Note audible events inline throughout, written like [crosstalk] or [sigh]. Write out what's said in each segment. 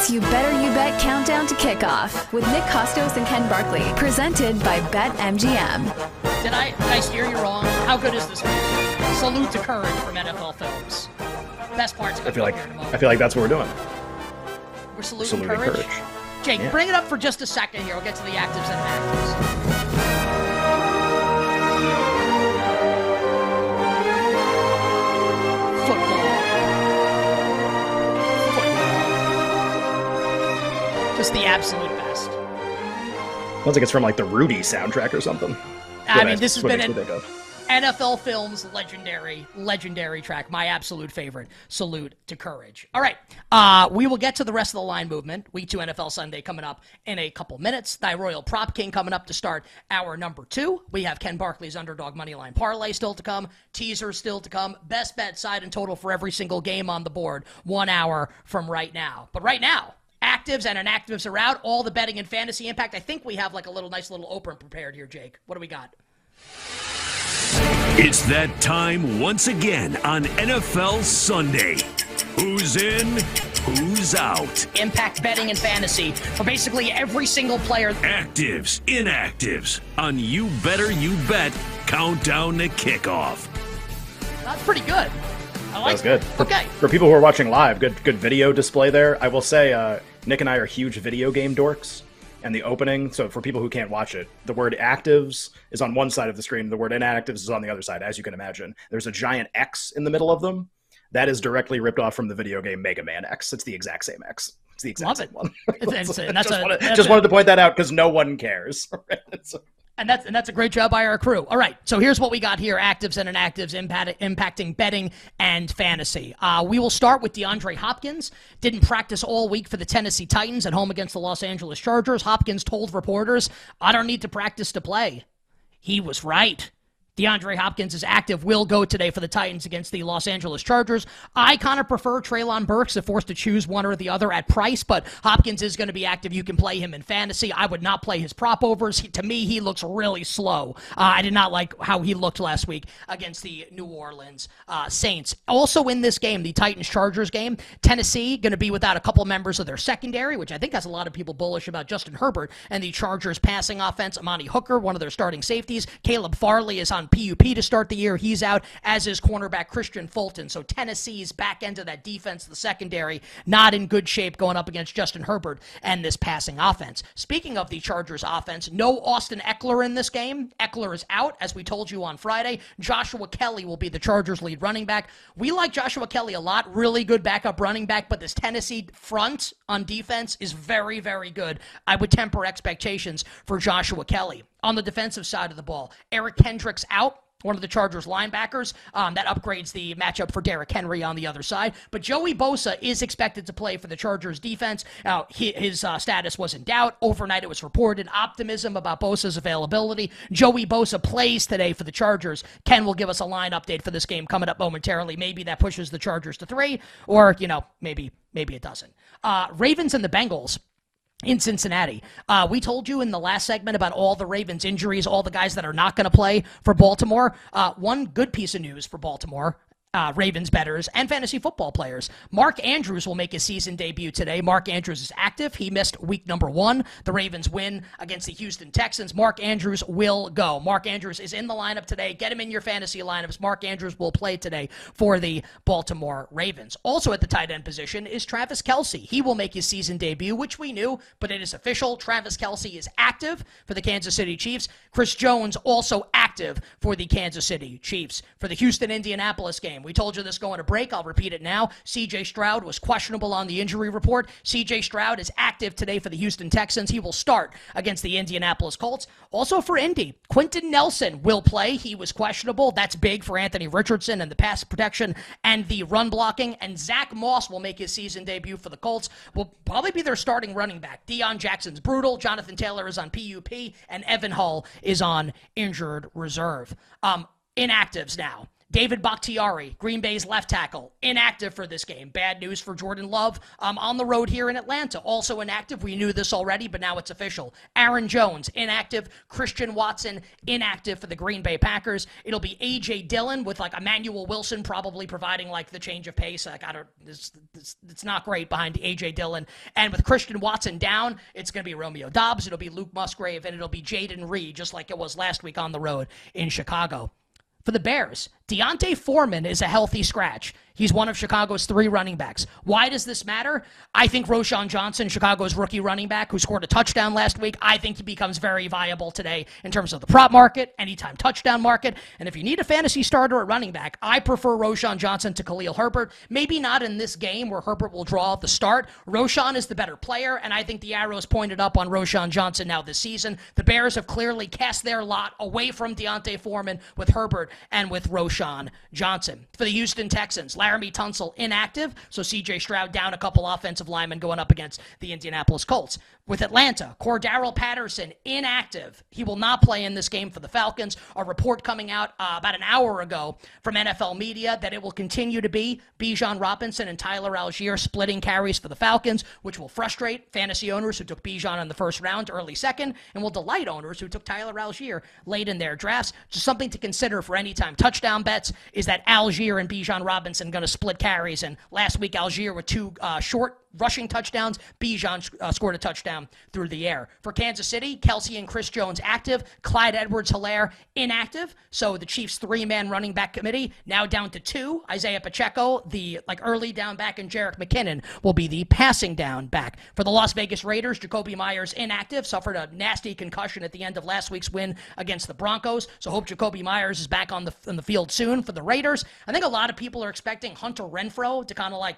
NFL's You Better You Bet Countdown to Kickoff with Nick Kostos and Ken Barkley, presented by BetMGM. Did I, did I steer you wrong? How good is this movie? Salute to Courage from NFL Films. Best parts. I feel like I feel like that's what we're doing. We're saluting, Saluting courage. courage. Jake, Yeah. bring it up for just a second here. We'll get to the actives and inactives. The absolute best. Sounds like it's from like the Rudy soundtrack or something. I mean, this has been an me think of. NFL Films legendary, legendary track. My absolute favorite. Salute to courage. All right. Uh, we will get to the rest of the line movement. Week two NFL Sunday coming up in a couple minutes. Thy Royal Prop King coming up to start hour number two. We have Ken Barkley's underdog money line parlay still to come. Teaser still to come. Best bet side and total for every single game on the board. One hour from right now. But right now, actives and inactives are out. All the betting and fantasy impact. I think we have like a little nice little open prepared here, Jake. What do we got? It's that time once again on NFL Sunday. Who's in? Who's out? impact betting and fantasy for basically every single player. Actives, inactives on You Better You Bet Countdown to Kickoff. That's pretty good. I like That was good. For, Okay. For people who are watching live, good good video display there. I will say, uh, Nick and I are huge video game dorks. And the opening, so for people who can't watch it, the word actives is on one side of the screen, the word inactives is on the other side, as you can imagine. There's a giant X in the middle of them. That is directly ripped off from the video game Mega Man X. It's the exact same X. It's the exact Love same it. one. [laughs] It's- that's just a- wanted, that's just a- wanted to point that out because no one cares. [laughs] And that's and that's a great job by our crew. All right, so here's what we got here: actives and inactives impact, impacting betting and fantasy. Uh, we will start with DeAndre Hopkins. Didn't practice all week for the Tennessee Titans at home against the Los Angeles Chargers. Hopkins told reporters, "I don't need to practice to play." He was right. DeAndre Hopkins is active, will go today for the Titans against the Los Angeles Chargers. I kind of prefer Treylon Burks if forced to choose one or the other at price, but Hopkins is going to be active. You can play him in fantasy. I would not play his prop overs. He, to me, he looks really slow. Uh, I did not like how he looked last week against the New Orleans uh, Saints. Also in this game, the Titans Chargers game, Tennessee going to be without a couple members of their secondary, which I think has a lot of people bullish about Justin Herbert and the Chargers passing offense. Amani Hooker, one of their starting safeties. Caleb Farley is on PUP to start the year. He's out, as is cornerback Kristian Fulton. So Tennessee's back end of that defense, the secondary, not in good shape going up against Justin Herbert and this passing offense. Speaking of the Chargers offense, no Austin Ekeler in this game. Ekeler is out, as we told you on Friday. Joshua Kelley will be the Chargers' lead running back. We like Joshua Kelley a lot. Really good backup running back, but this Tennessee front on defense is very, very good. I would temper expectations for Joshua Kelley. On the defensive side of the ball, Eric Kendricks out one of the Chargers linebackers. Um, that upgrades the matchup for Derrick Henry on the other side. But Joey Bosa is expected to play for the Chargers defense. Now, he, his uh, status was in doubt. Overnight, it was reported optimism about Bosa's availability. Joey Bosa plays today for the Chargers. Ken will give us a line update for this game coming up momentarily. Maybe that pushes the Chargers to three, or, you know, maybe maybe it doesn't. Uh, Ravens and the Bengals in Cincinnati. Uh, we told you in the last segment about all the Ravens injuries, all the guys that are not going to play for Baltimore. Uh, one good piece of news for Baltimore. Uh, Ravens betters and fantasy football players. Mark Andrews will make his season debut today. Mark Andrews is active. He missed week number one. The Ravens win against the Houston Texans. Mark Andrews will go. Mark Andrews is in the lineup today. Get him in your fantasy lineups. Mark Andrews will play today for the Baltimore Ravens. Also at the tight end position is Travis Kelce. He will make his season debut, which we knew, but it is official. Travis Kelce is active for the Kansas City Chiefs. Chris Jones also active for the Kansas City Chiefs. For the Houston Indianapolis game, we told you this going to break. I'll repeat it now. CJ Stroud was questionable on the injury report. CJ Stroud is active today for the Houston Texans. He will start against the Indianapolis Colts. Also for Indy, Quenton Nelson will play. He was questionable. That's big for Anthony Richardson and the pass protection and the run blocking. And Zach Moss will make his season debut for the Colts. Will probably be their starting running back. Deon Jackson's brutal. Jonathan Taylor is on PUP, and Evan Hull is on injured reserve. Um, inactives now. David Bakhtiari, Green Bay's left tackle, inactive for this game. Bad news for Jordan Love um, on the road here in Atlanta. Also inactive. We knew this already, but now it's official. Aaron Jones, inactive. Christian Watson, inactive for the Green Bay Packers. It'll be A.J. Dillon with like Emmanuel Wilson probably providing like the change of pace. Like, I don't, it's, it's, it's not great behind A.J. Dillon. And with Christian Watson down, it's going to be Romeo Doubs, It'll be Luke Musgrave, and it'll be Jayden Reed, just like it was last week on the road in Chicago. For the Bears, D'Onta Foreman is a healthy scratch. He's one of Chicago's three running backs. Why does this matter? I think Roschon Johnson, Chicago's rookie running back, who scored a touchdown last week, I think he becomes very viable today in terms of the prop market, anytime touchdown market. And if you need a fantasy starter at running back, I prefer Roschon Johnson to Khalil Herbert. Maybe not in this game where Herbert will draw the start. Roschon is the better player, and I think the arrows pointed up on Roschon Johnson now this season. The Bears have clearly cast their lot away from D'Onta Foreman with Herbert and with Roschon Johnson. For the Houston Texans, Laremy Tunsil inactive, so CJ Stroud down a couple offensive linemen going up against the Indianapolis Colts. With Atlanta, Cordarrelle Patterson inactive. He will not play in this game for the Falcons. A report coming out uh, about an hour ago from NFL media that it will continue to be Bijan Robinson and Tyler Allgeier splitting carries for the Falcons, which will frustrate fantasy owners who took Bijan in the first round, early second, and will delight owners who took Tyler Allgeier late in their drafts. Just something to consider for any time touchdown bets is that Allgeier and Bijan Robinson going to split carries. And last week, Allgeier with two uh, short rushing touchdowns. Bijan uh, scored a touchdown through the air. For Kansas City, Kelce and Chris Jones active. Clyde Edwards Helaire inactive. So the Chiefs' three man running back committee now down to two. Isaiah Pacheco, the like early down back, and Jerick McKinnon will be the passing down back. For the Las Vegas Raiders, Jakobi Meyers inactive. Suffered a nasty concussion at the end of last week's win against the Broncos. So hope Jakobi Meyers is back on the, on the field soon for the Raiders. I think a lot of people are expecting Hunter Renfrow to kind of like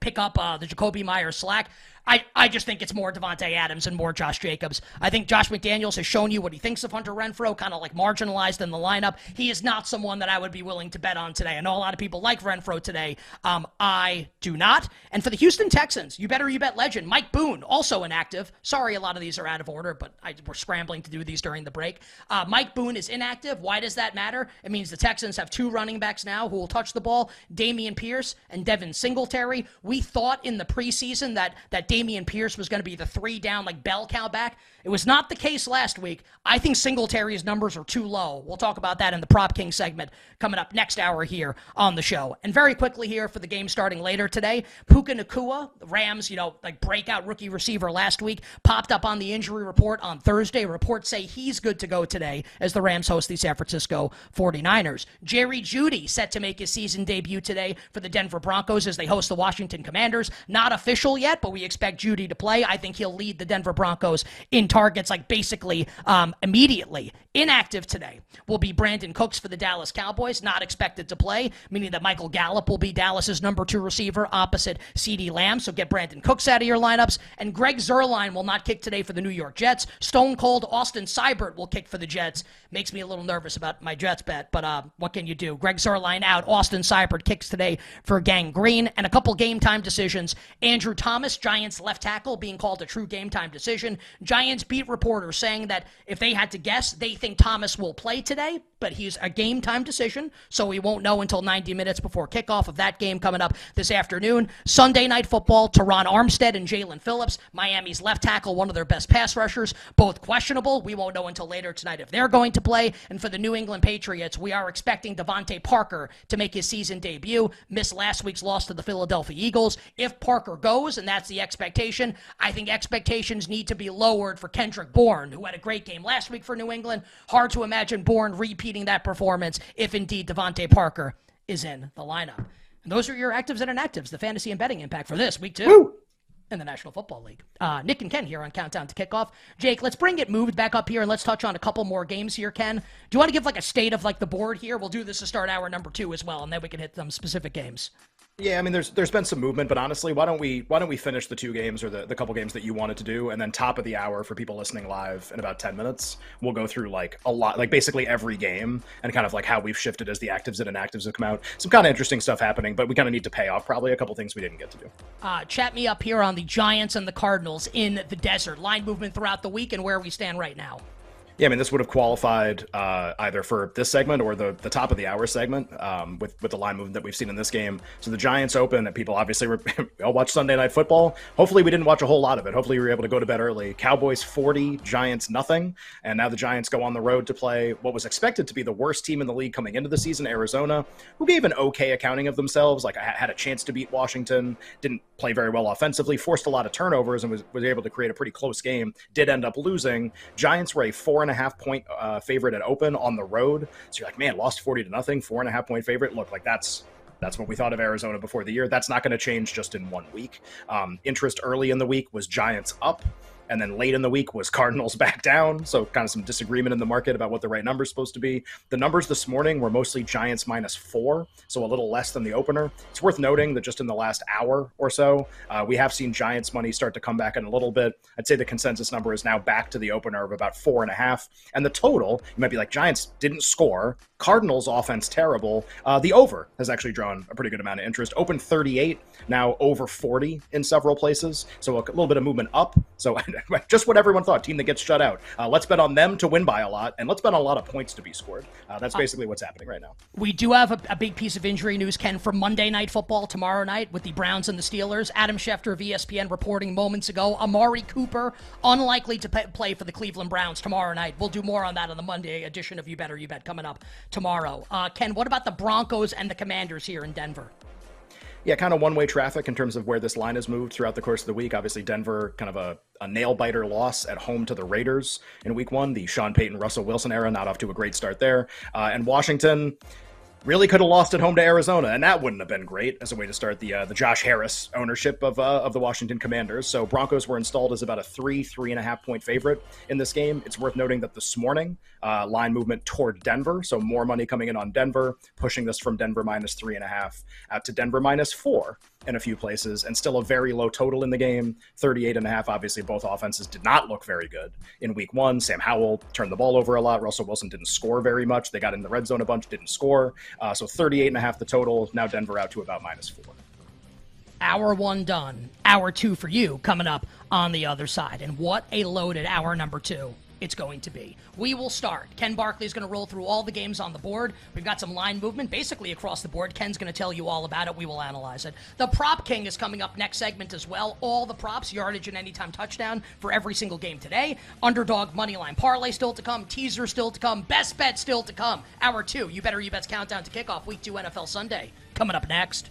pick up uh, the Jakobi Meyer slack. I, I just think it's more Davante Adams and more Josh Jacobs. I think Josh McDaniels has shown you what he thinks of Hunter Renfrow, kind of like marginalized in the lineup. He is not someone that I would be willing to bet on today. I know a lot of people like Renfrow today. Um, I do not. And for the Houston Texans, you better you bet legend Mike Boone, also inactive. Sorry, a lot of these are out of order, but I, we're scrambling to do these during the break. Uh, Mike Boone is inactive. Why does that matter? It means the Texans have two running backs now who will touch the ball: Dameon Pierce and Devin Singletary. We thought in the preseason that that Dameon Pierce was going to be the three down, like bell cow back. It was not the case last week. I think Singletary's numbers are too low. We'll talk about that in the Prop King segment coming up next hour here on the show. And very quickly here for the game starting later today, Puka Nacua, the Rams, you know, like breakout rookie receiver last week, popped up on the injury report on Thursday. Reports say he's good to go today as the Rams host the San Francisco 49ers. Jerry Jeudy set to make his season debut today for the Denver Broncos as they host the Washington Commanders. Not official yet, but we expect Jeudy to play. I think he'll lead the Denver Broncos in targets like basically um, immediately. Inactive today will be Brandin Cooks for the Dallas Cowboys, not expected to play, meaning that Michael Gallup will be Dallas's number two receiver opposite CeeDee Lamb. So get Brandin Cooks out of your lineups. And Greg Zuerlein will not kick today for the New York Jets. Stone Cold Austin Seibert will kick for the Jets. Makes me a little nervous about my Jets bet, but uh, what can you do? Greg Zuerlein out. Austin Seibert kicks today for Gang Green. And a couple game time decisions. Andrew Thomas, Giants left tackle, being called a true game time decision. Giants beat reporter saying that if they had to guess, they think Thomas will play today, but he's a game time decision, so we won't know until 90 minutes before kickoff of that game coming up this afternoon. Sunday night football, Terron Armstead and Jaelan Phillips, Miami's left tackle, one of their best pass rushers, both questionable. We won't know until later tonight if they're going to play. And for the New England Patriots, we are expecting DeVante Parker to make his season debut. miss last week's loss to the Philadelphia Eagles. If Parker goes, and that's the expectation, I think expectations need to be lowered for Kendrick Bourne, who had a great game last week for New England. Hard to imagine Bourne repeating that performance if indeed DeVante Parker is in the lineup. And those are your actives and inactives, the fantasy and betting impact for this week two. Woo! In the National Football League. Uh, Nick and Ken here on Countdown to Kickoff. Jake, let's bring it moved back up here and let's touch on a couple more games here, Ken. Do you want to give like a state of like the board here? We'll do this to start hour number two as well, and then we can hit some specific games. Yeah, I mean, there's there's been some movement, but honestly, why don't we why don't we finish the two games or the, the couple games that you wanted to do, and then top of the hour for people listening live in about ten minutes, we'll go through like a lot, like basically every game, and kind of like how we've shifted as the actives and inactives have come out. Some kind of interesting stuff happening, but we kind of need to pay off probably a couple things we didn't get to do. Uh, chat me up here on the Giants and the Cardinals in the desert. Line movement throughout the week and where we stand right now. Yeah, I mean, this would have qualified uh, either for this segment or the, the top of the hour segment um, with with the line movement that we've seen in this game. So the Giants open, and people obviously [laughs] all watch Sunday Night Football. Hopefully, we didn't watch a whole lot of it. Hopefully, we were able to go to bed early. Cowboys forty, Giants nothing, and now the Giants go on the road to play what was expected to be the worst team in the league coming into the season, Arizona, who gave an okay accounting of themselves. Like I had a chance to beat Washington, didn't play very well offensively, forced a lot of turnovers, and was was able to create a pretty close game. Did end up losing. Giants were a four and a half point uh, favorite at open on the road. So you're like, man, lost 40 to nothing, four and a half point favorite. Look, like that's that's what we thought of Arizona before the year. That's not going to change just in one week. Um, interest early in the week was Giants up. And then late in the week was Cardinals [laughs] back down. So kind of some disagreement in the market about what the right number is supposed to be. The numbers this morning were mostly Giants minus four, so a little less than the opener. It's worth noting that just in the last hour or so, uh, we have seen Giants money start to come back in a little bit. I'd say the consensus number is now back to the opener of about four and a half. And the total, you might be like, Giants didn't score. Cardinals offense terrible. Uh, the over has actually drawn a pretty good amount of interest. Open 38, now over 40 in several places. So a little bit of movement up. So [laughs] [laughs] just what everyone thought. Team that gets shut out. Uh, let's bet on them to win by a lot, and let's bet on a lot of points to be scored. Uh, that's basically what's happening right now. We do have a, a, big piece of injury news, Ken, for Monday Night Football tomorrow night with the Browns and the Steelers. Adam Schefter of ESPN reporting moments ago. Amari Cooper unlikely to play for the Cleveland Browns tomorrow night. We'll do more on that on the Monday edition of You Better You Bet coming up tomorrow. Uh, Ken, what about the Broncos and the Commanders here in Denver? Yeah, kind of one way traffic in terms of where this line has moved throughout the course of the week. Obviously, Denver, kind of a, a nail biter loss at home to the Raiders in week one. The Sean Payton, Russell Wilson era, not off to a great start there. Uh, and Washington, really could have lost at home to Arizona, and that wouldn't have been great as a way to start the uh, the Josh Harris ownership of uh, of the Washington Commanders. So Broncos were installed as about a three three and a half point favorite in this game. It's worth noting that this morning uh, line movement toward Denver, so more money coming in on Denver, pushing this from Denver minus three and a half out to Denver minus four in a few places, and still a very low total in the game 38 and a half. Obviously, both offenses did not look very good in week one. Sam Howell turned the ball over a lot. Russell Wilson didn't score very much. They got in the red zone a bunch, didn't score. Uh, so 38 and a half the total. Now Denver out to about minus four. Hour one done. Hour two for you coming up on the other side. And what a loaded hour number two it's going to be. We will start. Ken Barkley is going to roll through all the games on the board. We've got some line movement basically across the board. Ken's going to tell you all about it. We will analyze it. The Prop King is coming up next segment as well. All the props, yardage and anytime touchdown for every single game today. Underdog money line parlay still to come. Teaser still to come. Best bet still to come. Hour two. You better you bets countdown to kickoff week two NFL Sunday coming up next.